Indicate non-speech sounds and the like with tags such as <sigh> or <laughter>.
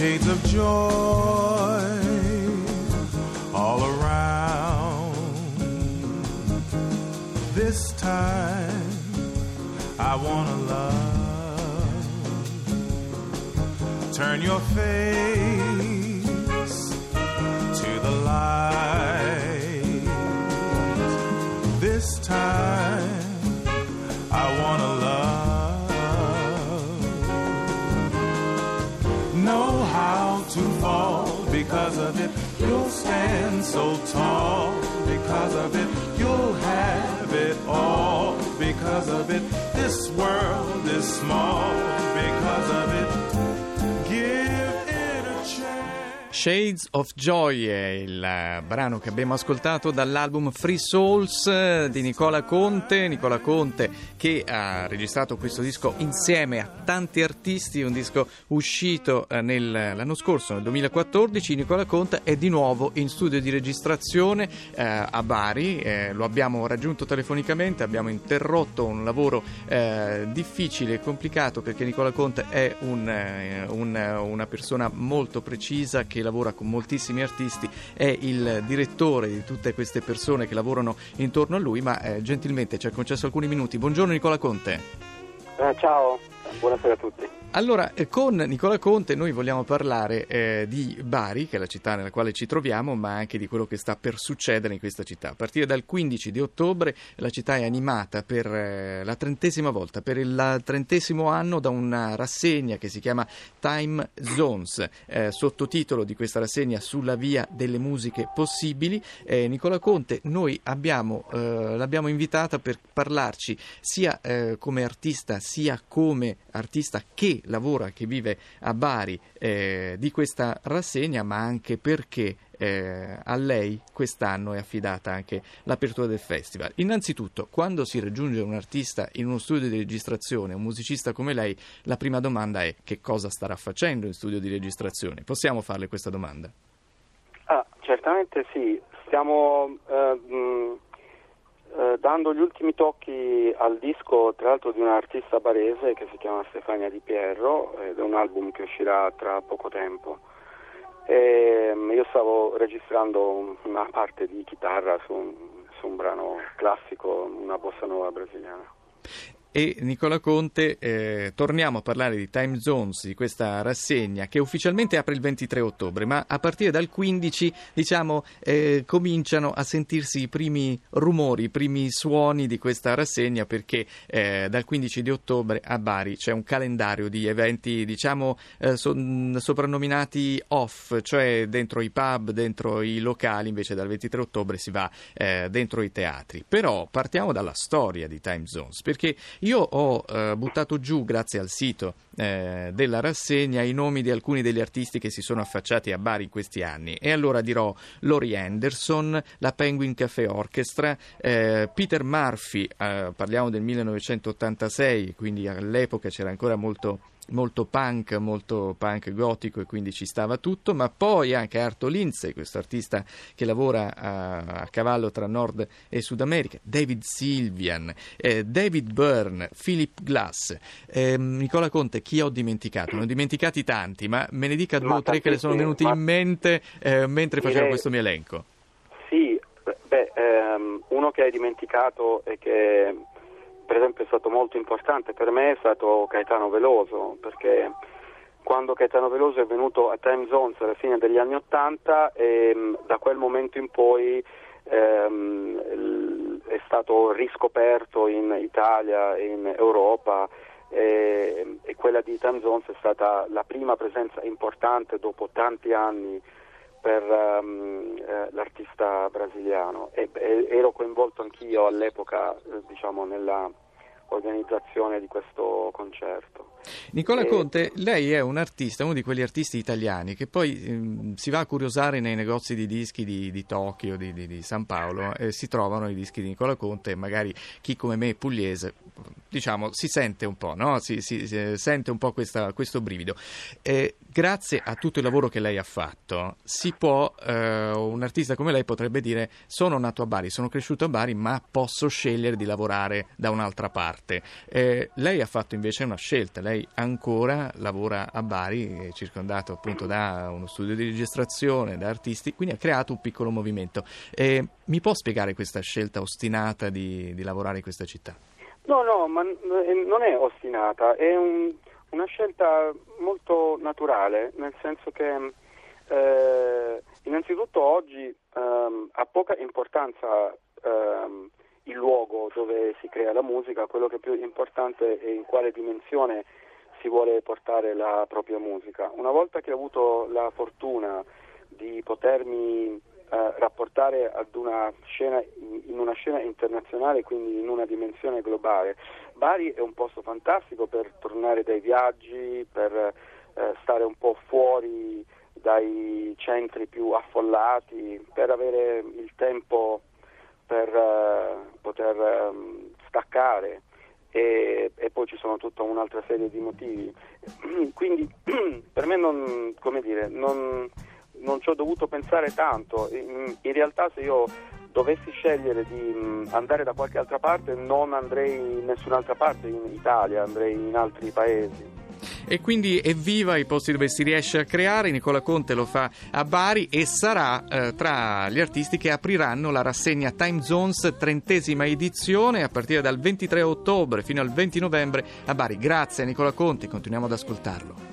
shades of joy all around. This time I wanna love. Turn your face to the light. This time I wanna love. Because of it. You'll stand so tall because of it. You'll have it all because of it. This world is small because of it. Shades of Joy è il eh, brano che abbiamo ascoltato dall'album Free Souls eh, di Nicola Conte. Nicola Conte che ha registrato questo disco insieme a tanti artisti, un disco uscito eh, nel- l'anno scorso, nel 2014. Nicola Conte è di nuovo in studio di registrazione eh, a Bari, eh, lo abbiamo raggiunto telefonicamente, abbiamo interrotto un lavoro eh, difficile e complicato perché Nicola Conte è un, un- una persona molto precisa che lavora con moltissimi artisti, è il direttore di tutte queste persone che lavorano intorno a lui, ma eh, gentilmente ci ha concesso alcuni minuti. Buongiorno Nicola Conte. Eh, ciao, buonasera a tutti. Allora, eh, con Nicola Conte noi vogliamo parlare eh, di Bari, che è la città nella quale ci troviamo, ma anche di quello che sta per succedere in questa città. A partire dal 15 di ottobre la città è animata per eh, la trentesima volta, per il trentesimo anno, da una rassegna che si chiama Time Zones, eh, sottotitolo di questa rassegna Sulla via delle musiche possibili. Eh, Nicola Conte, noi abbiamo, eh, l'abbiamo invitata per parlarci sia come artista sia come artista che lavora, che vive a Bari eh, di questa rassegna, ma anche perché eh, a lei quest'anno è affidata anche l'apertura del festival. Innanzitutto, quando si raggiunge un artista in uno studio di registrazione, un musicista come lei, la prima domanda è che cosa starà facendo in studio di registrazione? Possiamo farle questa domanda? Ah, certamente sì, stiamo eh, mh, eh, dando gli ultimi tocchi al disco, tra l'altro di un artista barese che si chiama Stefania Di Pierro ed è un album che uscirà tra poco tempo. E, mh, io stavo registrando una parte di chitarra su un, su un brano classico, una bossa nuova brasiliana. E Nicola Conte, eh, torniamo a parlare di Time Zones, di questa rassegna che ufficialmente apre il 23 ottobre, ma a partire dal 15 diciamo, eh, cominciano a sentirsi i primi rumori, i primi suoni di questa rassegna perché eh, dal 15 di ottobre a Bari c'è un calendario di eventi diciamo, eh, so- soprannominati off, cioè dentro i pub, dentro i locali, invece dal 23 ottobre si va eh, dentro i teatri. Però partiamo dalla storia di Time Zones perché io ho eh, buttato giù, grazie al sito eh, della rassegna, i nomi di alcuni degli artisti che si sono affacciati a Bari in questi anni. E allora dirò Laurie Anderson, la Penguin Café Orchestra, eh, Peter Murphy, eh, parliamo del 1986, quindi all'epoca c'era ancora molto molto punk, molto punk gotico e quindi ci stava tutto, ma poi anche Arto Lindsay, questo artista che lavora a, a cavallo tra Nord e Sud America, David Sylvian, eh, David Byrne, Philip Glass, eh, Nicola Conte, chi ho dimenticato? Ne ho dimenticati tanti, ma me ne dica due o tre che le sono venuti in mente eh, mentre facevo Direi- questo mio elenco. Sì, beh, ehm, uno che hai dimenticato e che per esempio è stato molto importante per me è stato Gaetano Veloso, perché quando Gaetano Veloso è venuto a Time Zones alla fine degli anni Ottanta, ehm, da quel momento in poi ehm, è stato riscoperto in Italia e in Europa e, e quella di Time Zones è stata la prima presenza importante dopo tanti anni per ehm, eh, l'artista brasiliano. E, e- ero coinvolto anch'io all'epoca eh, diciamo nella organizzazione di questo concerto. Nicola Eh, Conte, lei è un artista, uno di quegli artisti italiani che poi ehm, si va a curiosare nei negozi di dischi di, di Tokyo, di, di- di San Paolo e si trovano i dischi di Nicola Conte e magari chi come me è pugliese, diciamo, si sente un po', no? Si, si- si sente un po' questa- questo brivido. Eh, grazie a tutto il lavoro che lei ha fatto, si può, eh, un artista come lei potrebbe dire sono nato a Bari, sono cresciuto a Bari, ma posso scegliere di lavorare da un'altra parte. Eh, lei ha fatto invece una scelta, lei ancora lavora a Bari, circondato appunto da uno studio di registrazione, da artisti, quindi ha creato un piccolo movimento. Eh, mi può spiegare questa scelta ostinata di, di lavorare in questa città? No, no, ma non è ostinata, è un una scelta molto naturale, nel senso che eh, innanzitutto oggi ehm, ha poca importanza ehm, il luogo dove si crea la musica, quello che è più importante è in quale dimensione si vuole portare la propria musica. Una volta che ho avuto la fortuna di potermi rapportare ad una scena, in una scena internazionale, quindi in una dimensione globale. Bari è un posto fantastico per tornare dai viaggi, per eh, stare un po' fuori dai centri più affollati, per avere il tempo per eh, poter eh, staccare. E, e, poi ci sono tutta un'altra serie di motivi. <clears throat> Quindi <clears throat> per me non, come dire, non, non ci ho dovuto pensare tanto. In, in, realtà se io dovessi scegliere di mm, andare da qualche altra parte non andrei in nessun'altra parte in Italia, andrei in altri paesi. E quindi evviva i posti dove si riesce a creare, Nicola Conte lo fa a Bari e sarà eh, tra gli artisti che apriranno la rassegna Time Zones, trentesima edizione, a partire dal 23 ottobre fino al 20 novembre a Bari. Grazie a Nicola Conte, continuiamo ad ascoltarlo.